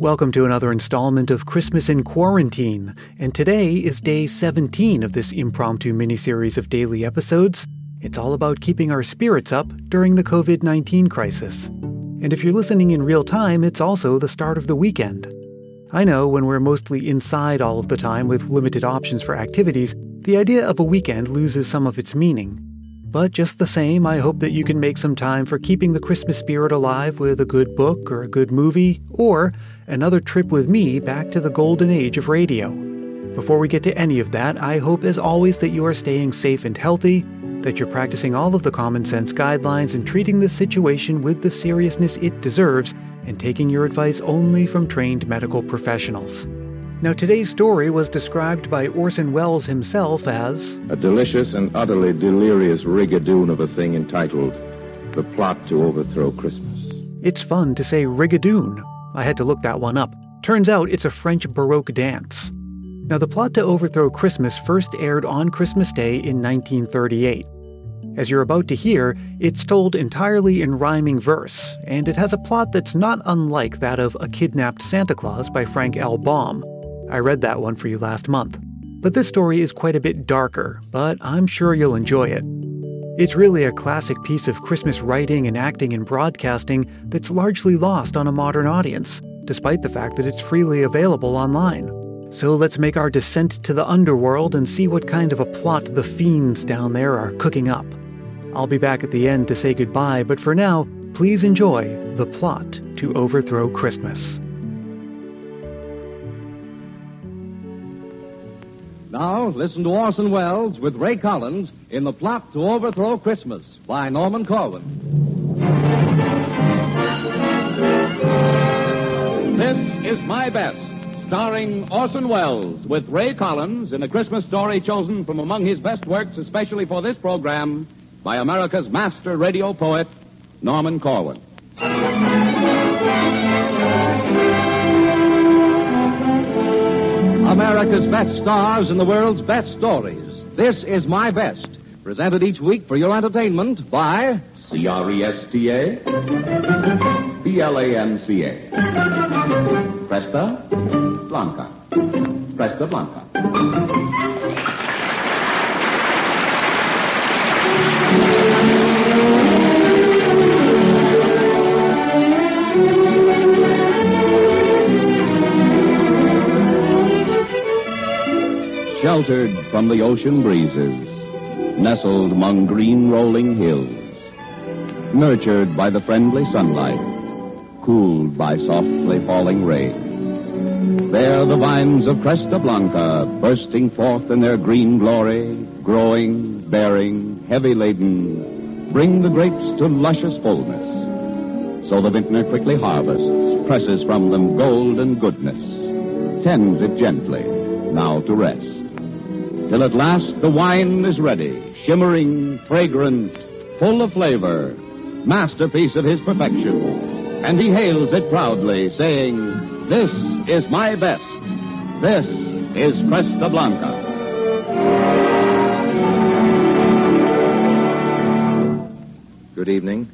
Welcome to another installment of Christmas in Quarantine, and today is day 17 of this impromptu miniseries of daily episodes. It's all about keeping our spirits up during the COVID 19 crisis. And if you're listening in real time, it's also the start of the weekend. I know when we're mostly inside all of the time with limited options for activities, the idea of a weekend loses some of its meaning. But just the same, I hope that you can make some time for keeping the Christmas spirit alive with a good book or a good movie, or another trip with me back to the golden age of radio. Before we get to any of that, I hope as always that you are staying safe and healthy, that you're practicing all of the common sense guidelines and treating this situation with the seriousness it deserves, and taking your advice only from trained medical professionals. Now, today's story was described by Orson Welles himself as a delicious and utterly delirious rigadoon of a thing entitled The Plot to Overthrow Christmas. It's fun to say rigadoon. I had to look that one up. Turns out it's a French Baroque dance. Now, The Plot to Overthrow Christmas first aired on Christmas Day in 1938. As you're about to hear, it's told entirely in rhyming verse, and it has a plot that's not unlike that of A Kidnapped Santa Claus by Frank L. Baum. I read that one for you last month. But this story is quite a bit darker, but I'm sure you'll enjoy it. It's really a classic piece of Christmas writing and acting and broadcasting that's largely lost on a modern audience, despite the fact that it's freely available online. So let's make our descent to the underworld and see what kind of a plot the fiends down there are cooking up. I'll be back at the end to say goodbye, but for now, please enjoy the plot to overthrow Christmas. Now, listen to Orson Welles with Ray Collins in The Plot to Overthrow Christmas by Norman Corwin. This is My Best, starring Orson Welles with Ray Collins in a Christmas story chosen from among his best works, especially for this program, by America's master radio poet, Norman Corwin. America's best stars and the world's best stories. This is My Best, presented each week for your entertainment by C R E S T A B L A N C A. Cresta Blanca. Cresta Blanca. Sheltered from the ocean breezes, nestled among green rolling hills, nurtured by the friendly sunlight, cooled by softly falling rain. There the vines of Cresta Blanca, bursting forth in their green glory, growing, bearing, heavy laden, bring the grapes to luscious fullness. So the vintner quickly harvests, presses from them gold and goodness, tends it gently, now to rest till at last the wine is ready, shimmering, fragrant, full of flavor, masterpiece of his perfection. And he hails it proudly, saying, This is my best. This is Cresta Blanca. Good evening.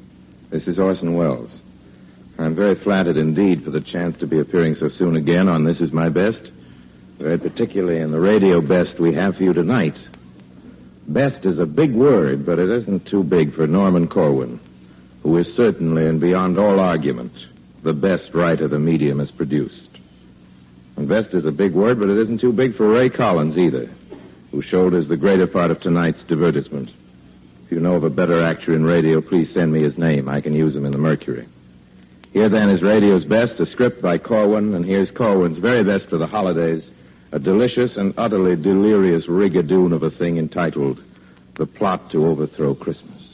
This is Orson Welles. I'm very flattered indeed for the chance to be appearing so soon again on This Is My Best very particularly in the radio best we have for you tonight. Best is a big word, but it isn't too big for Norman Corwin, who is certainly and beyond all argument the best writer the medium has produced. And best is a big word, but it isn't too big for Ray Collins either, who showed us the greater part of tonight's divertisement. If you know of a better actor in radio, please send me his name. I can use him in the Mercury. Here then is radio's best, a script by Corwin, and here's Corwin's very best for the holidays a delicious and utterly delirious rigadoon of a thing entitled The Plot to Overthrow Christmas.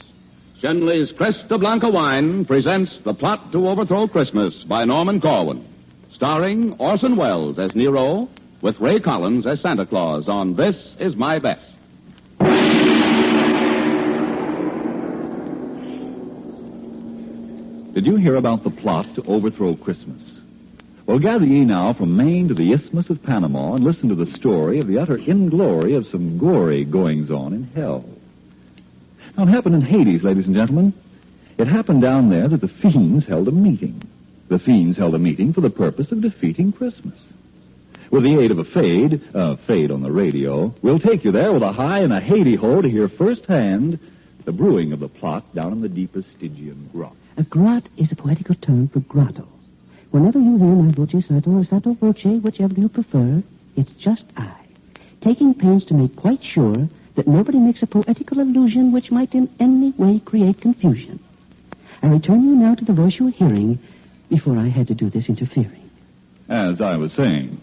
Schenley's Cresta Blanca wine presents The Plot to Overthrow Christmas by Norman Corwin, starring Orson Welles as Nero, with Ray Collins as Santa Claus on This Is My Best. Did you hear about the plot to overthrow Christmas? Well, gather ye now from Maine to the Isthmus of Panama and listen to the story of the utter inglory of some gory goings on in hell. Now, it happened in Hades, ladies and gentlemen. It happened down there that the fiends held a meeting. The fiends held a meeting for the purpose of defeating Christmas. With the aid of a fade, a fade on the radio, we'll take you there with a high and a Haiti ho to hear firsthand the brewing of the plot down in the deepest Stygian grot. A grot is a poetical term for grotto. Whenever you hear my voce sotto or sotto voce, whichever you prefer, it's just I, taking pains to make quite sure that nobody makes a poetical allusion which might in any way create confusion. I return you now to the voice you were hearing before I had to do this interfering. As I was saying,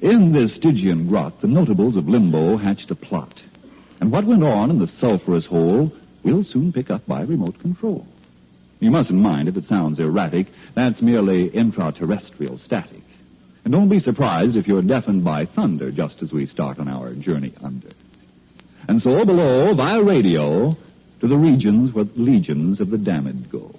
in this Stygian grot, the notables of Limbo hatched a plot. And what went on in the sulphurous hole, we'll soon pick up by remote control. You mustn't mind if it sounds erratic. That's merely intraterrestrial static. And don't be surprised if you're deafened by thunder just as we start on our journey under. And so below, via radio, to the regions where legions of the damned go.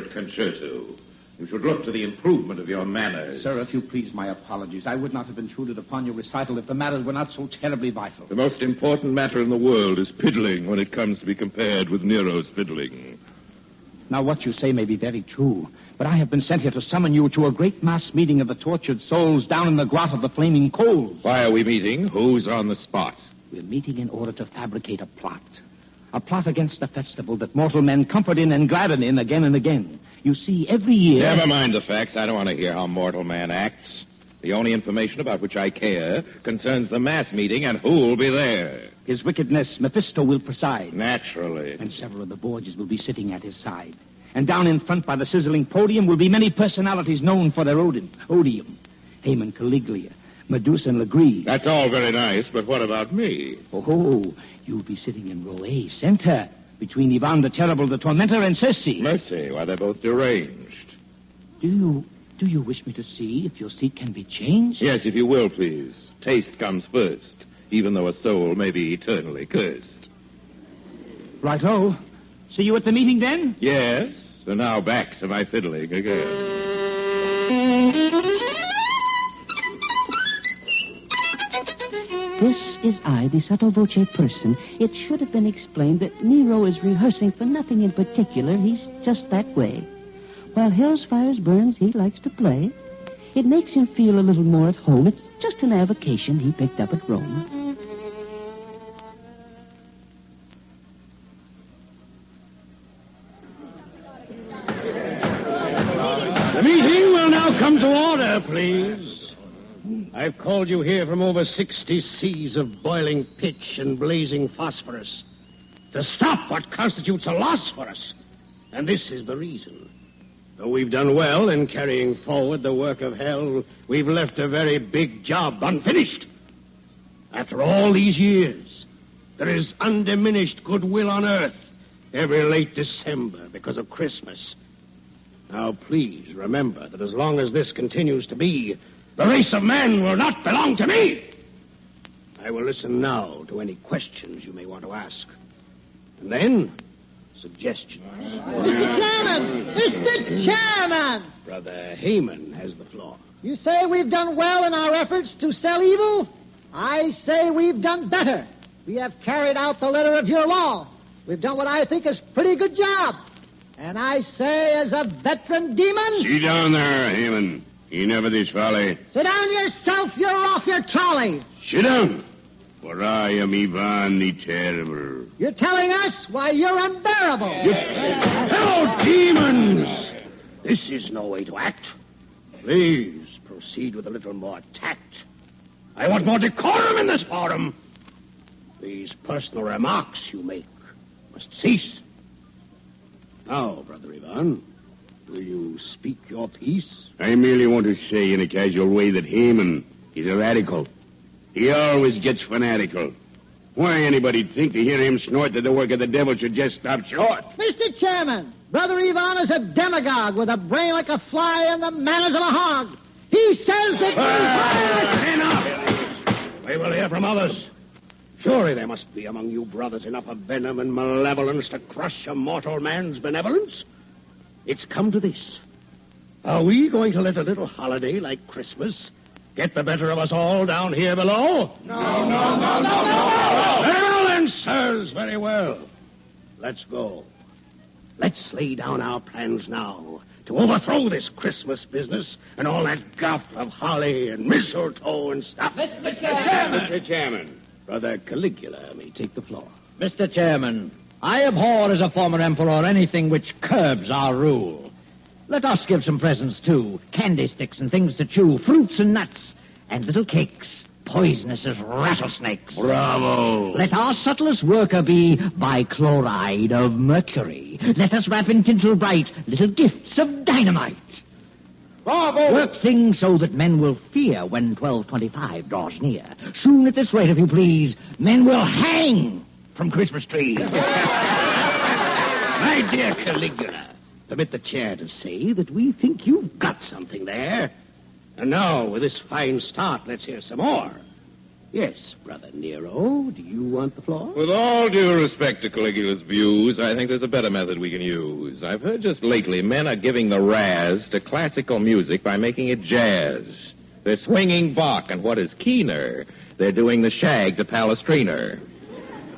Favorite concerto? You should look to the improvement of your manners. Sir, if you please, my apologies. I would not have intruded upon your recital if the matters were not so terribly vital. The most important matter in the world is piddling when it comes to be compared with Nero's fiddling. Now, what you say may be very true, but I have been sent here to summon you to a great mass meeting of the tortured souls down in the grot of the flaming coals. Why are we meeting? Who's on the spot? We're meeting in order to fabricate a plot. A plot against the festival that mortal men comfort in and gladden in again and again. You see, every year. Never mind the facts. I don't want to hear how mortal man acts. The only information about which I care concerns the mass meeting and who'll be there. His wickedness, Mephisto, will preside. Naturally. And several of the Borgias will be sitting at his side. And down in front by the sizzling podium will be many personalities known for their odium. Haman Caligula, Medusa and Legree. That's all very nice, but what about me? Oh, you'll be sitting in row A, center, between Ivan the Terrible, the Tormentor, and Circe. Mercy, why, they're both deranged. Do you do you wish me to see if your seat can be changed? Yes, if you will, please. Taste comes first, even though a soul may be eternally cursed. Righto. See you at the meeting then? Yes, so now back to my fiddling again. Is I, the sotto voce person. It should have been explained that Nero is rehearsing for nothing in particular. He's just that way. While Hell's Fires Burns, he likes to play. It makes him feel a little more at home. It's just an avocation he picked up at Rome. I've called you here from over 60 seas of boiling pitch and blazing phosphorus to stop what constitutes a loss for us. And this is the reason. Though we've done well in carrying forward the work of hell, we've left a very big job unfinished. After all these years, there is undiminished goodwill on earth every late December because of Christmas. Now, please remember that as long as this continues to be, the race of man will not belong to me. I will listen now to any questions you may want to ask. And then, suggestions. Mr. Chairman! Mr. Chairman! Brother Haman has the floor. You say we've done well in our efforts to sell evil? I say we've done better. We have carried out the letter of your law. We've done what I think is a pretty good job. And I say, as a veteran demon, See down there, Haman. Enough of this folly. sit down yourself. You're off your trolley. Sit down. For I am Ivan the Terrible. You're telling us why you're unbearable. You... Hello, demons! This is no way to act. Please proceed with a little more tact. I want more decorum in this forum. These personal remarks you make must cease. Now, Brother Ivan, will you speak your piece? I merely want to say in a casual way that Haman is a radical. He always gets fanatical. Why anybody'd think to hear him snort that the work of the devil should just stop short? Mr. Chairman, Brother Ivan is a demagogue with a brain like a fly and the manners of a hog. He says that ah, we... Enough! We will hear from others. Surely there must be among you brothers enough of venom and malevolence to crush a mortal man's benevolence. It's come to this. Are we going to let a little holiday like Christmas get the better of us all down here below? No, no, no, no, no, no. Well then, sirs, very well. Let's go. Let's lay down our plans now to overthrow this Christmas business and all that guff of holly and mistletoe and stuff. Mr. Chairman. Mr. Chairman. Brother Caligula may take the floor. Mr. Chairman, I abhor as a former emperor anything which curbs our rule. Let us give some presents too. Candy sticks and things to chew, fruits and nuts, and little cakes, poisonous as rattlesnakes. Bravo. Let our subtlest worker be bichloride of mercury. Let us wrap in tinsel bright little gifts of dynamite. Bravo! Work things so that men will fear when 1225 draws near. Soon at this rate, if you please, men will hang from Christmas trees. My dear Caligula, permit the chair to say that we think you've got something there. And now, with this fine start, let's hear some more. Yes, Brother Nero, do you want the floor? With all due respect to Caligula's views, I think there's a better method we can use. I've heard just lately men are giving the razz to classical music by making it jazz. They're swinging Bach, and what is keener, they're doing the shag to Palestrina.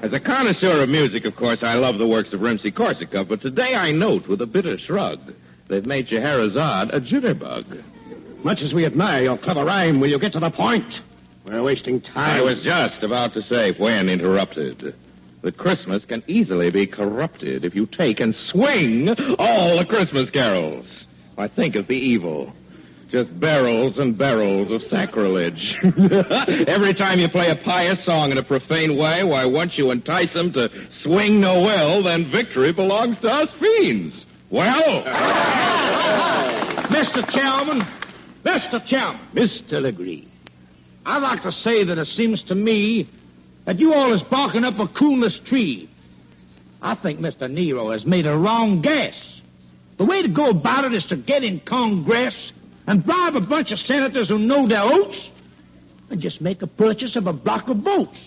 As a connoisseur of music, of course, I love the works of Rimsky-Korsakov, but today I note with a bitter shrug they've made Scheherazade a jitterbug. Much as we admire your clever rhyme, will you get to the point? We're wasting time. I was just about to say when interrupted that Christmas can easily be corrupted if you take and swing all the Christmas carols. I think of the evil. Just barrels and barrels of sacrilege. Every time you play a pious song in a profane way, why, once you entice them to swing Noel, then victory belongs to us fiends. Well, Mr. Chairman, Mr. Chairman, Mr. Legree, I'd like to say that it seems to me that you all is barking up a coolness tree. I think Mr. Nero has made a wrong guess. The way to go about it is to get in Congress and bribe a bunch of senators who know their oats and just make a purchase of a block of votes.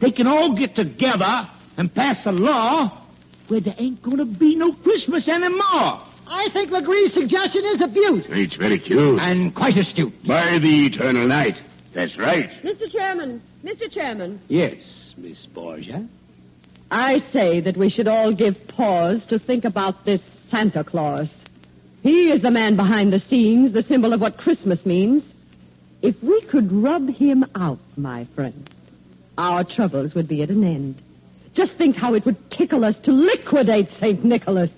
They can all get together and pass a law where there ain't going to be no Christmas anymore. I think Legree's suggestion is a beaut. It's very cute. And quite astute. By the eternal night. That's right. Mr. Chairman, Mr. Chairman, Yes, Miss Borgia. I say that we should all give pause to think about this Santa Claus. He is the man behind the scenes, the symbol of what Christmas means. If we could rub him out, my friend, our troubles would be at an end. Just think how it would tickle us to liquidate St. Nicholas.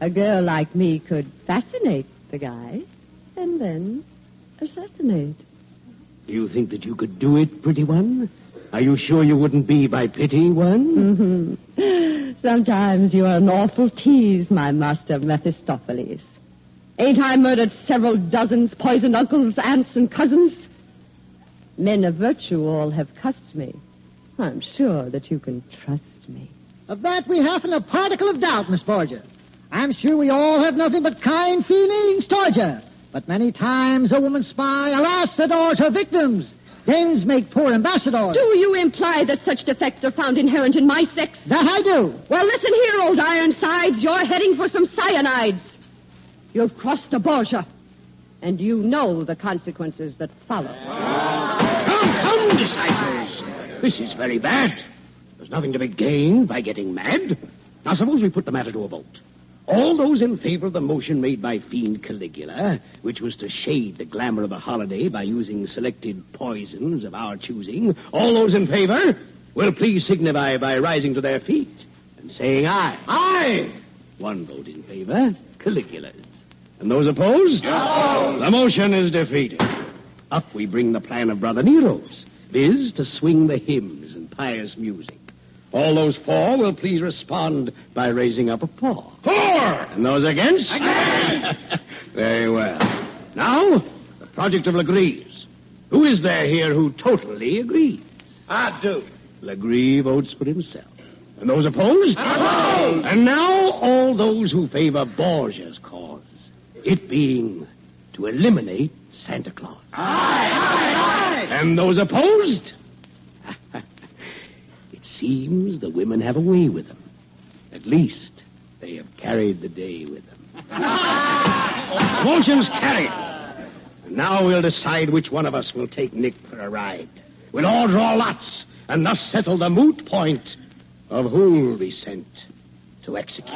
A girl like me could fascinate the guy and then assassinate. Do you think that you could do it, pretty one? Are you sure you wouldn't be by pity one? Sometimes you are an awful tease, my master Mephistopheles. Ain't I murdered several dozens, poisoned uncles, aunts, and cousins? Men of virtue all have cussed me. I'm sure that you can trust me. Of that we haven't a particle of doubt, Miss Borgia. I'm sure we all have nothing but kind feelings towards her. But many times a woman spy, alas, adores her victims. Dames make poor ambassadors. Do you imply that such defects are found inherent in my sex? That I do. Well, listen here, old Ironsides. You're heading for some cyanides. You've crossed a Borgia, and you know the consequences that follow. Come, come, disciples. This is very bad. There's nothing to be gained by getting mad. Now, suppose we put the matter to a vote. All those in favor of the motion made by Fiend Caligula, which was to shade the glamour of the holiday by using selected poisons of our choosing, all those in favor will please signify by rising to their feet and saying aye. Aye. One vote in favor, Caligula's. And those opposed? No! The motion is defeated. Up we bring the plan of Brother Nero's, viz. to swing the hymns and pious music. All those for will please respond by raising up a paw. For! And those against? Against! Very well. Now, the project of Legree's. Who is there here who totally agrees? I do. Legree votes for himself. And those opposed? Opposed! And now all those who favor Borgia's cause. It being to eliminate Santa Claus. Aye, aye, aye! And those opposed? It seems the women have a way with them. At least they have carried the day with them. Motion's carried. And now we'll decide which one of us will take Nick for a ride. We'll all draw lots and thus settle the moot point of who'll be sent to execute.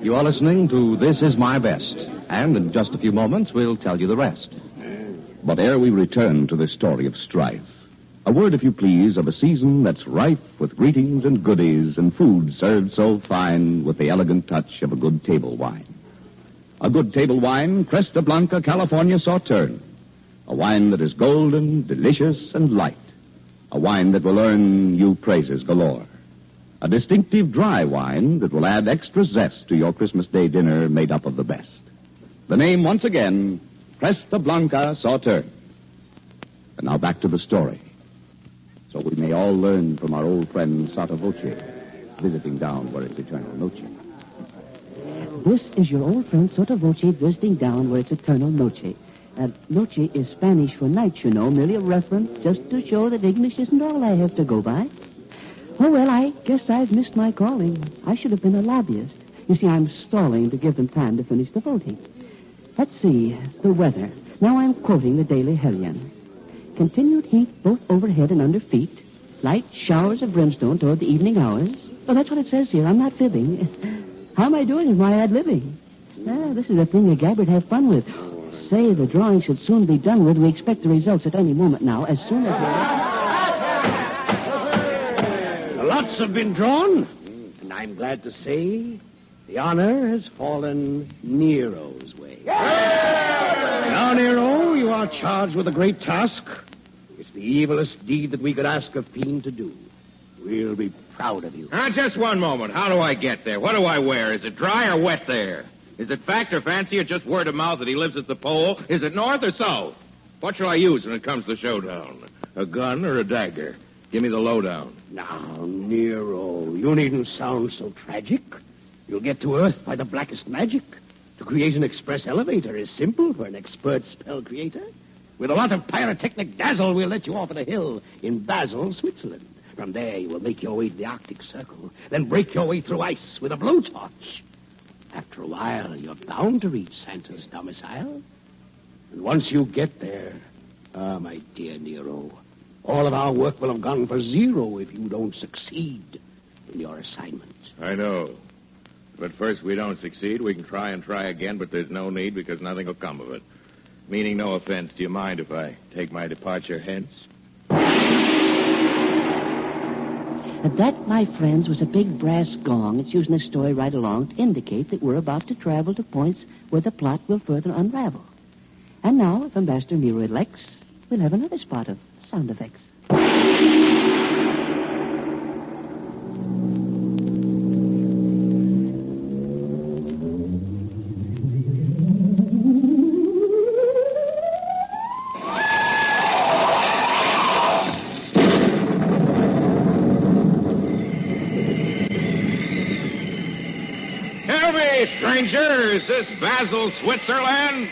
You are listening to This Is My Best, and in just a few moments we'll tell you the rest. Mm. But ere we return to this story of strife, a word, if you please, of a season that's rife with greetings and goodies and food served so fine with the elegant touch of a good table wine. A good table wine, Cresta Blanca California Sauterne. A wine that is golden, delicious, and light. A wine that will earn you praises galore. A distinctive dry wine that will add extra zest to your Christmas Day dinner made up of the best. The name, once again, Cresta Blanca Sauterne. And now back to the story. So we may all learn from our old friend Sotto Voce, visiting down where it's eternal noche. This is your old friend Sotto Voce visiting down where it's eternal noche. Uh, noche is Spanish for night, you know, merely a reference just to show that English isn't all I have to go by. Oh, well, I guess I've missed my calling. I should have been a lobbyist. You see, I'm stalling to give them time to finish the voting. Let's see, the weather. Now I'm quoting the Daily Hellion. Continued heat both overhead and under feet. Light showers of brimstone toward the evening hours. Well, that's what it says here. I'm not fibbing. How am I doing in my ad libbing? Ah, this is a thing a Gabbard have fun with. Say, the drawing should soon be done with. We expect the results at any moment now, as soon as... The lots have been drawn, and I'm glad to say the honor has fallen Nero's way. Now, Nero, you are charged with a great task. It's the evilest deed that we could ask a fiend to do. We'll be proud of you. Now, just one moment. How do I get there? What do I wear? Is it dry or wet there? Is it fact or fancy or just word of mouth that he lives at the pole? Is it north or south? What shall I use when it comes to the showdown? A gun or a dagger? Give me the lowdown. Now, Nero, you needn't sound so tragic. You'll get to Earth by the blackest magic. To create an express elevator is simple for an expert spell creator. With a lot of pyrotechnic dazzle, we'll let you off at a hill in Basel, Switzerland. From there, you will make your way to the Arctic Circle, then break your way through ice with a blowtorch. After a while, you're bound to reach Santa's domicile. And once you get there, ah, my dear Nero, all of our work will have gone for zero if you don't succeed in your assignment. I know. But first, we don't succeed. We can try and try again, but there's no need because nothing will come of it. Meaning no offense. Do you mind if I take my departure hence? And that, my friends, was a big brass gong. It's using this story right along to indicate that we're about to travel to points where the plot will further unravel. And now, if Ambassador Nero elects, we'll have another spot of sound effects. Is this Basel, Switzerland?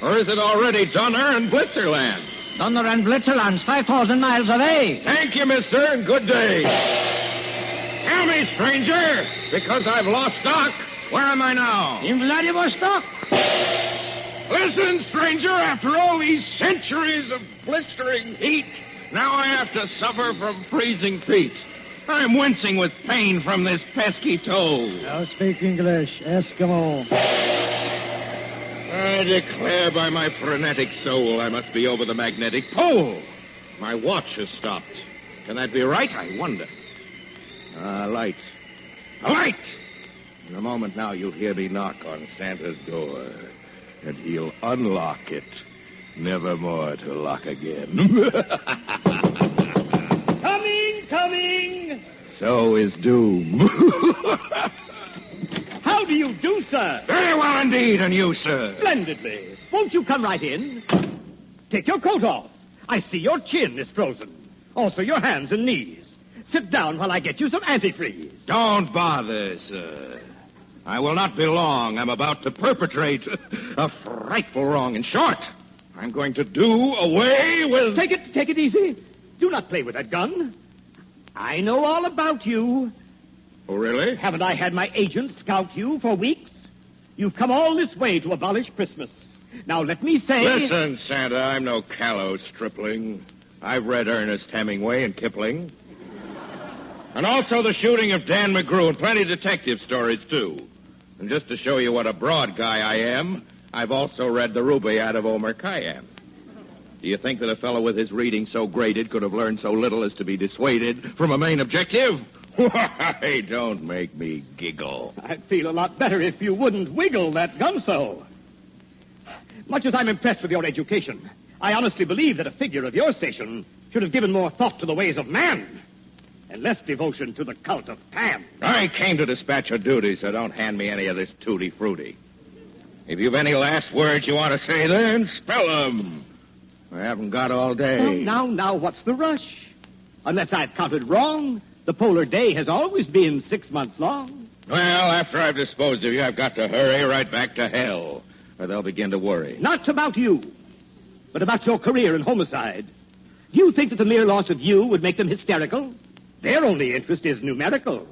Or is it already Donner and Blitzerland? Donner and Blitzerland's 5,000 miles away. Thank you, mister, and good day. Tell me, stranger, because I've lost stock, where am I now? In Vladivostok. Listen, stranger, after all these centuries of blistering heat, now I have to suffer from freezing feet. I'm wincing with pain from this pesky toe. Now speak English, Eskimo. I declare by my frenetic soul I must be over the magnetic pole. My watch has stopped. Can that be right? I wonder. Ah, light. A light! In a moment now, you'll hear me knock on Santa's door, and he'll unlock it, never more to lock again. So is doom. How do you do, sir? Very well indeed, and you, sir. Splendidly. Won't you come right in? Take your coat off. I see your chin is frozen. Also your hands and knees. Sit down while I get you some antifreeze. Don't bother, sir. I will not be long. I'm about to perpetrate a frightful wrong. In short, I'm going to do away with. Take it, take it easy. Do not play with that gun. I know all about you. Oh, really? Haven't I had my agent scout you for weeks? You've come all this way to abolish Christmas. Now let me say. Listen, Santa, I'm no callow stripling. I've read Ernest Hemingway and Kipling. And also the shooting of Dan McGrew and plenty of detective stories, too. And just to show you what a broad guy I am, I've also read the Rubaiyat of Omar Khayyam. Do you think that a fellow with his reading so graded could have learned so little as to be dissuaded from a main objective? Why, don't make me giggle. I'd feel a lot better if you wouldn't wiggle that gun so. Much as I'm impressed with your education, I honestly believe that a figure of your station should have given more thought to the ways of man and less devotion to the cult of Pan. I came to dispatch a duty, so don't hand me any of this tutti frutti. If you've any last words you want to say, then spell them. I haven't got all day. Oh, now, now, what's the rush? Unless I've counted wrong, the polar day has always been six months long. Well, after I've disposed of you, I've got to hurry right back to hell, or they'll begin to worry. Not about you, but about your career in homicide. Do you think that the mere loss of you would make them hysterical? Their only interest is numerical.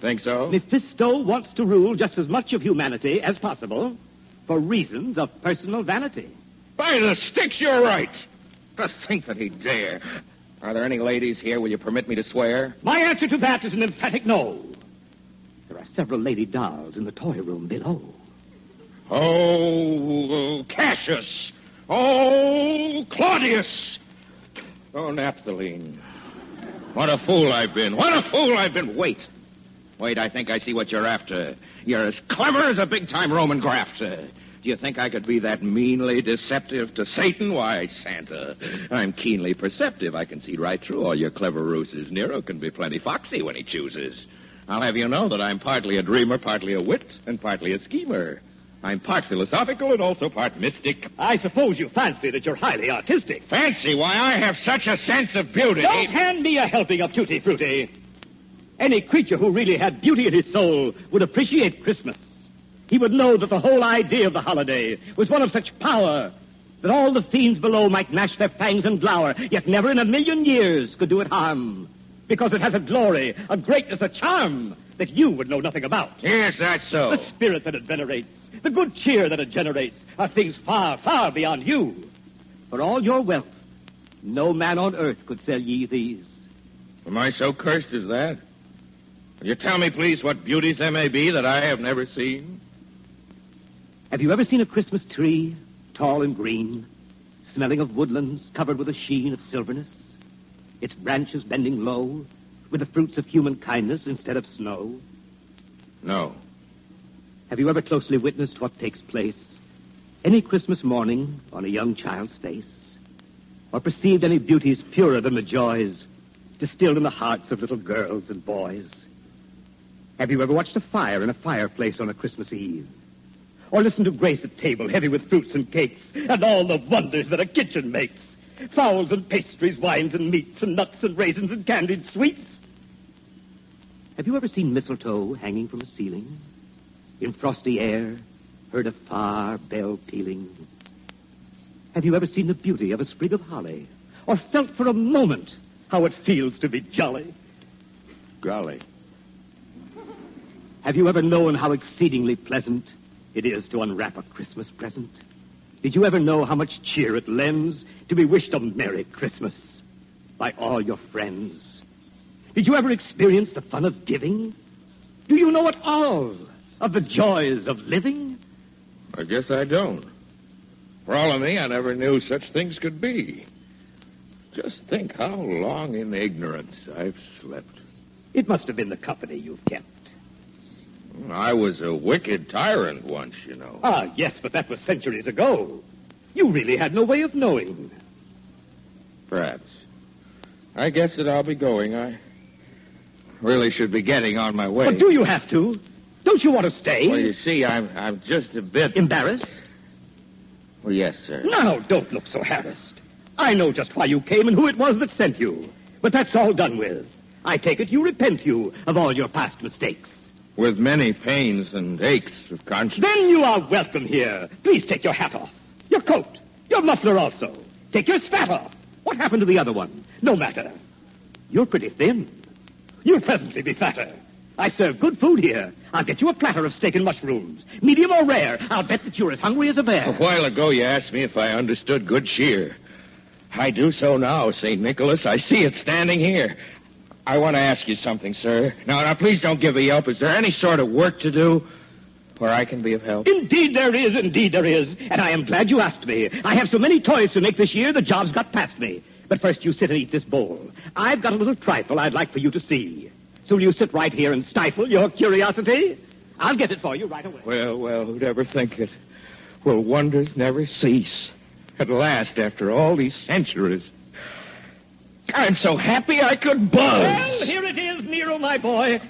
Think so? Mephisto wants to rule just as much of humanity as possible for reasons of personal vanity. By the sticks, you're right. To think that he'd dare. Are there any ladies here? Will you permit me to swear? My answer to that is an emphatic no. There are several lady dolls in the toy room below. Oh, Cassius. Oh, Claudius. Oh, Naphthalene. What a fool I've been. What a fool I've been. Wait. Wait, I think I see what you're after. You're as clever as a big time Roman grafter. Do you think I could be that meanly deceptive to Satan? Why, Santa, I'm keenly perceptive. I can see right through all your clever ruses. Nero can be plenty foxy when he chooses. I'll have you know that I'm partly a dreamer, partly a wit, and partly a schemer. I'm part philosophical and also part mystic. I suppose you fancy that you're highly artistic. Fancy why I have such a sense of beauty. Don't hand me a helping of tutti frutti. Any creature who really had beauty in his soul would appreciate Christmas. He would know that the whole idea of the holiday was one of such power that all the fiends below might gnash their fangs and glower, yet never in a million years could do it harm. Because it has a glory, a greatness, a charm that you would know nothing about. Yes, that's so. The spirit that it venerates, the good cheer that it generates, are things far, far beyond you. For all your wealth, no man on earth could sell ye these. Am I so cursed as that? Will you tell me, please, what beauties there may be that I have never seen? Have you ever seen a Christmas tree, tall and green, smelling of woodlands covered with a sheen of silverness? Its branches bending low, with the fruits of human kindness instead of snow? No. Have you ever closely witnessed what takes place any Christmas morning on a young child's face? Or perceived any beauties purer than the joys distilled in the hearts of little girls and boys? Have you ever watched a fire in a fireplace on a Christmas Eve? Or listen to grace at table heavy with fruits and cakes and all the wonders that a kitchen makes? Fowls and pastries, wines and meats and nuts and raisins and candied sweets? Have you ever seen mistletoe hanging from a ceiling? In frosty air, heard a far bell pealing? Have you ever seen the beauty of a sprig of holly? Or felt for a moment how it feels to be jolly? Golly. Have you ever known how exceedingly pleasant it is to unwrap a Christmas present? Did you ever know how much cheer it lends to be wished a Merry Christmas by all your friends? Did you ever experience the fun of giving? Do you know at all of the joys of living? I guess I don't. For all of me, I never knew such things could be. Just think how long in ignorance I've slept. It must have been the company you've kept. I was a wicked tyrant once, you know. Ah, yes, but that was centuries ago. You really had no way of knowing. Perhaps. I guess that I'll be going. I really should be getting on my way. But do you have to? Don't you want to stay? Well, you see, I'm I'm just a bit embarrassed. Well, yes, sir. Now, don't look so harassed. I know just why you came and who it was that sent you. But that's all done with. I take it you repent you of all your past mistakes. With many pains and aches of conscience. Then you are welcome here. Please take your hat off. Your coat. Your muffler also. Take your spat off. What happened to the other one? No matter. You're pretty thin. You'll presently be fatter. I serve good food here. I'll get you a platter of steak and mushrooms. Medium or rare. I'll bet that you're as hungry as a bear. A while ago, you asked me if I understood good cheer. I do so now, St. Nicholas. I see it standing here. I want to ask you something, sir. Now, now, please don't give a yelp. Is there any sort of work to do where I can be of help? Indeed there is, indeed there is. And I am glad you asked me. I have so many toys to make this year, the job's got past me. But first you sit and eat this bowl. I've got a little trifle I'd like for you to see. So will you sit right here and stifle your curiosity? I'll get it for you right away. Well, well, who'd ever think it? Will wonders never cease? At last, after all these centuries. I'm so happy I could buzz. Well, here it is, Nero, my boy.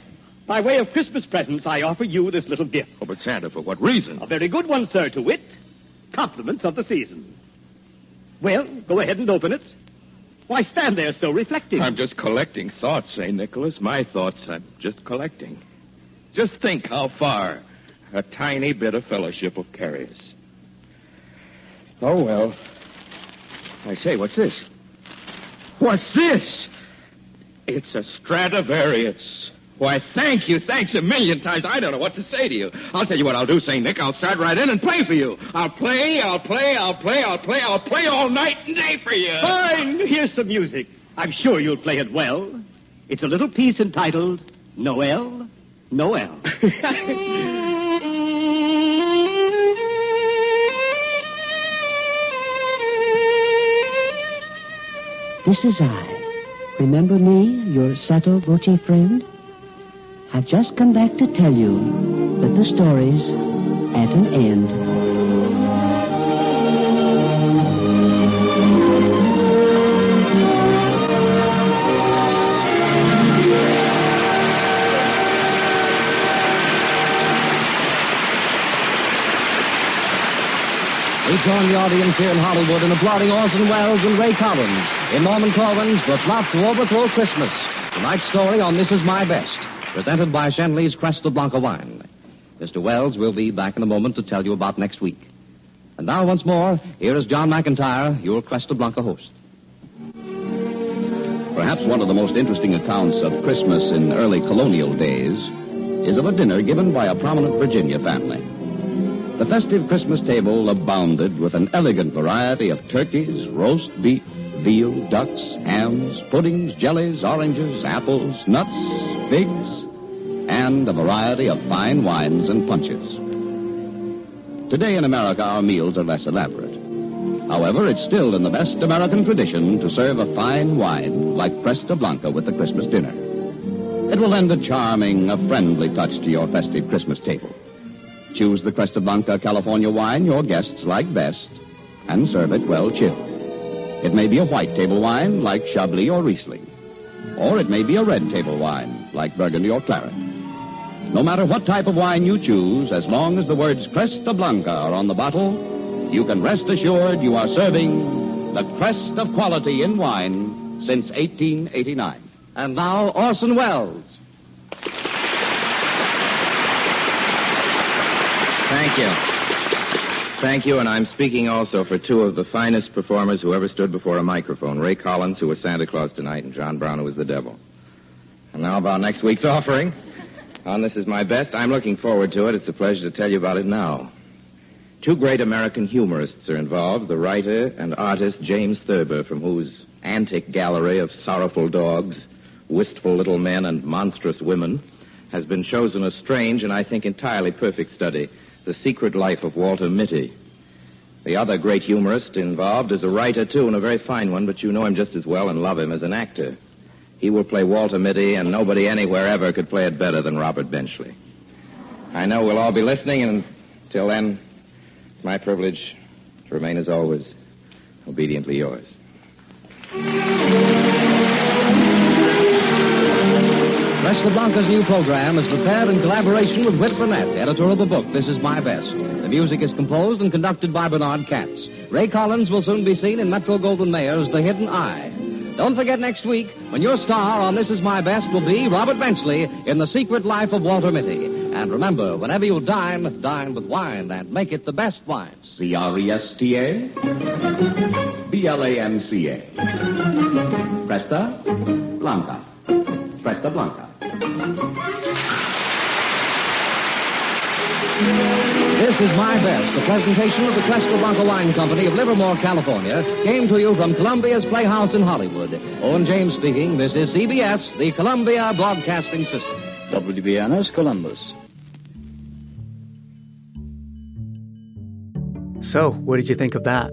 By way of Christmas presents, I offer you this little gift. Oh, but Santa, for what reason? A very good one, sir, to wit. Compliments of the season. Well, go ahead and open it. Why stand there so reflecting? I'm just collecting thoughts, St. Nicholas. My thoughts I'm just collecting. Just think how far a tiny bit of fellowship will carry us. Oh, well. I say, what's this? What's this? It's a Stradivarius. Why, thank you. Thanks a million times. I don't know what to say to you. I'll tell you what I'll do, St. Nick. I'll start right in and play for you. I'll play, I'll play, I'll play, I'll play, I'll play all night and day for you. Fine. Here's some music. I'm sure you'll play it well. It's a little piece entitled Noel, Noel. This is I. Remember me, your Sotto Voce friend? I've just come back to tell you that the story's at an end. We join the audience here in Hollywood in applauding Orson Welles and Ray Collins in Norman Corwin's The Plot to Overthrow Christmas. Tonight's story on This Is My Best, presented by Schenley's Cresta Blanca wine. Mr. Welles will be back in a moment to tell you about next week. And now, once more, here is John McIntyre, your Cresta Blanca host. Perhaps one of the most interesting accounts of Christmas in early colonial days is of a dinner given by a prominent Virginia family. The festive Christmas table abounded with an elegant variety of turkeys, roast beef, veal, ducks, hams, puddings, jellies, oranges, apples, nuts, figs, and a variety of fine wines and punches. Today in America, our meals are less elaborate. However, it's still in the best American tradition to serve a fine wine like Cresta Blanca with the Christmas dinner. It will lend a charming, a friendly touch to your festive Christmas table. Choose the Cresta Blanca California wine your guests like best and serve it well chilled. It may be a white table wine like Chablis or Riesling, or it may be a red table wine like Burgundy or Claret. No matter what type of wine you choose, as long as the words Cresta Blanca are on the bottle, you can rest assured you are serving the crest of quality in wine since 1889. And now, Orson Welles. Thank you. Thank you, and I'm speaking also for two of the finest performers who ever stood before a microphone Ray Collins, who was Santa Claus tonight, and John Brown, who was the devil. And now about next week's offering. On This Is My Best, I'm looking forward to it. It's a pleasure to tell you about it now. Two great American humorists are involved the writer and artist James Thurber, from whose antic gallery of sorrowful dogs, wistful little men, and monstrous women has been chosen a strange and I think entirely perfect study the Secret Life of Walter Mitty. The other great humorist involved is a writer, too, and a very fine one, but you know him just as well and love him as an actor. He will play Walter Mitty, and nobody anywhere ever could play it better than Robert Benchley. I know we'll all be listening, and until then, it's my privilege to remain as always obediently yours. Cresta Blanca's new program is prepared in collaboration with Whit Burnett, editor of the book This Is My Best. The music is composed and conducted by Bernard Katz. Ray Collins will soon be seen in Metro Goldwyn Mayer's The Hidden Eye. Don't forget next week when your star on This Is My Best will be Robert Benchley in The Secret Life of Walter Mitty. And remember, whenever you dine, dine with wine and make it the best wine. C R E S T A B L A N C A. Cresta Blanca. Cresta Blanca. This is My Best, a presentation of the Cresta Blanca Wine Company of Livermore, California, came to you from Columbia's Playhouse in Hollywood. Owen James speaking. This is CBS, the Columbia Broadcasting System. WBNS Columbus. So, what did you think of that?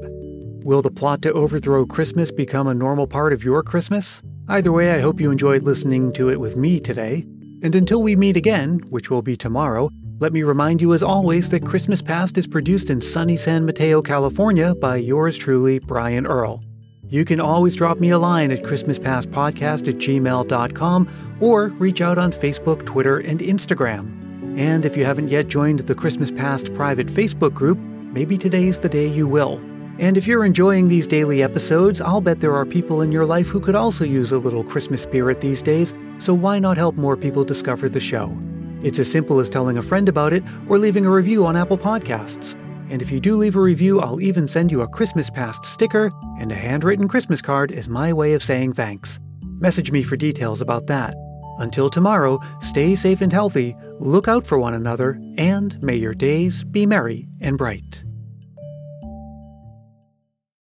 Will the plot to overthrow Christmas become a normal part of your Christmas? Either way, I hope you enjoyed listening to it with me today. And until we meet again, which will be tomorrow, let me remind you as always that Christmas Past is produced in sunny San Mateo, California by yours truly, Brian Earl. You can always drop me a line at ChristmasPastPodcast at gmail.com or reach out on Facebook, Twitter, and Instagram. And if you haven't yet joined the Christmas Past private Facebook group, maybe today's the day you will. And if you're enjoying these daily episodes, I'll bet there are people in your life who could also use a little Christmas spirit these days, so why not help more people discover the show? It's as simple as telling a friend about it or leaving a review on Apple Podcasts. And if you do leave a review, I'll even send you a Christmas Past sticker and a handwritten Christmas card as my way of saying thanks. Message me for details about that. Until tomorrow, stay safe and healthy, look out for one another, and may your days be merry and bright.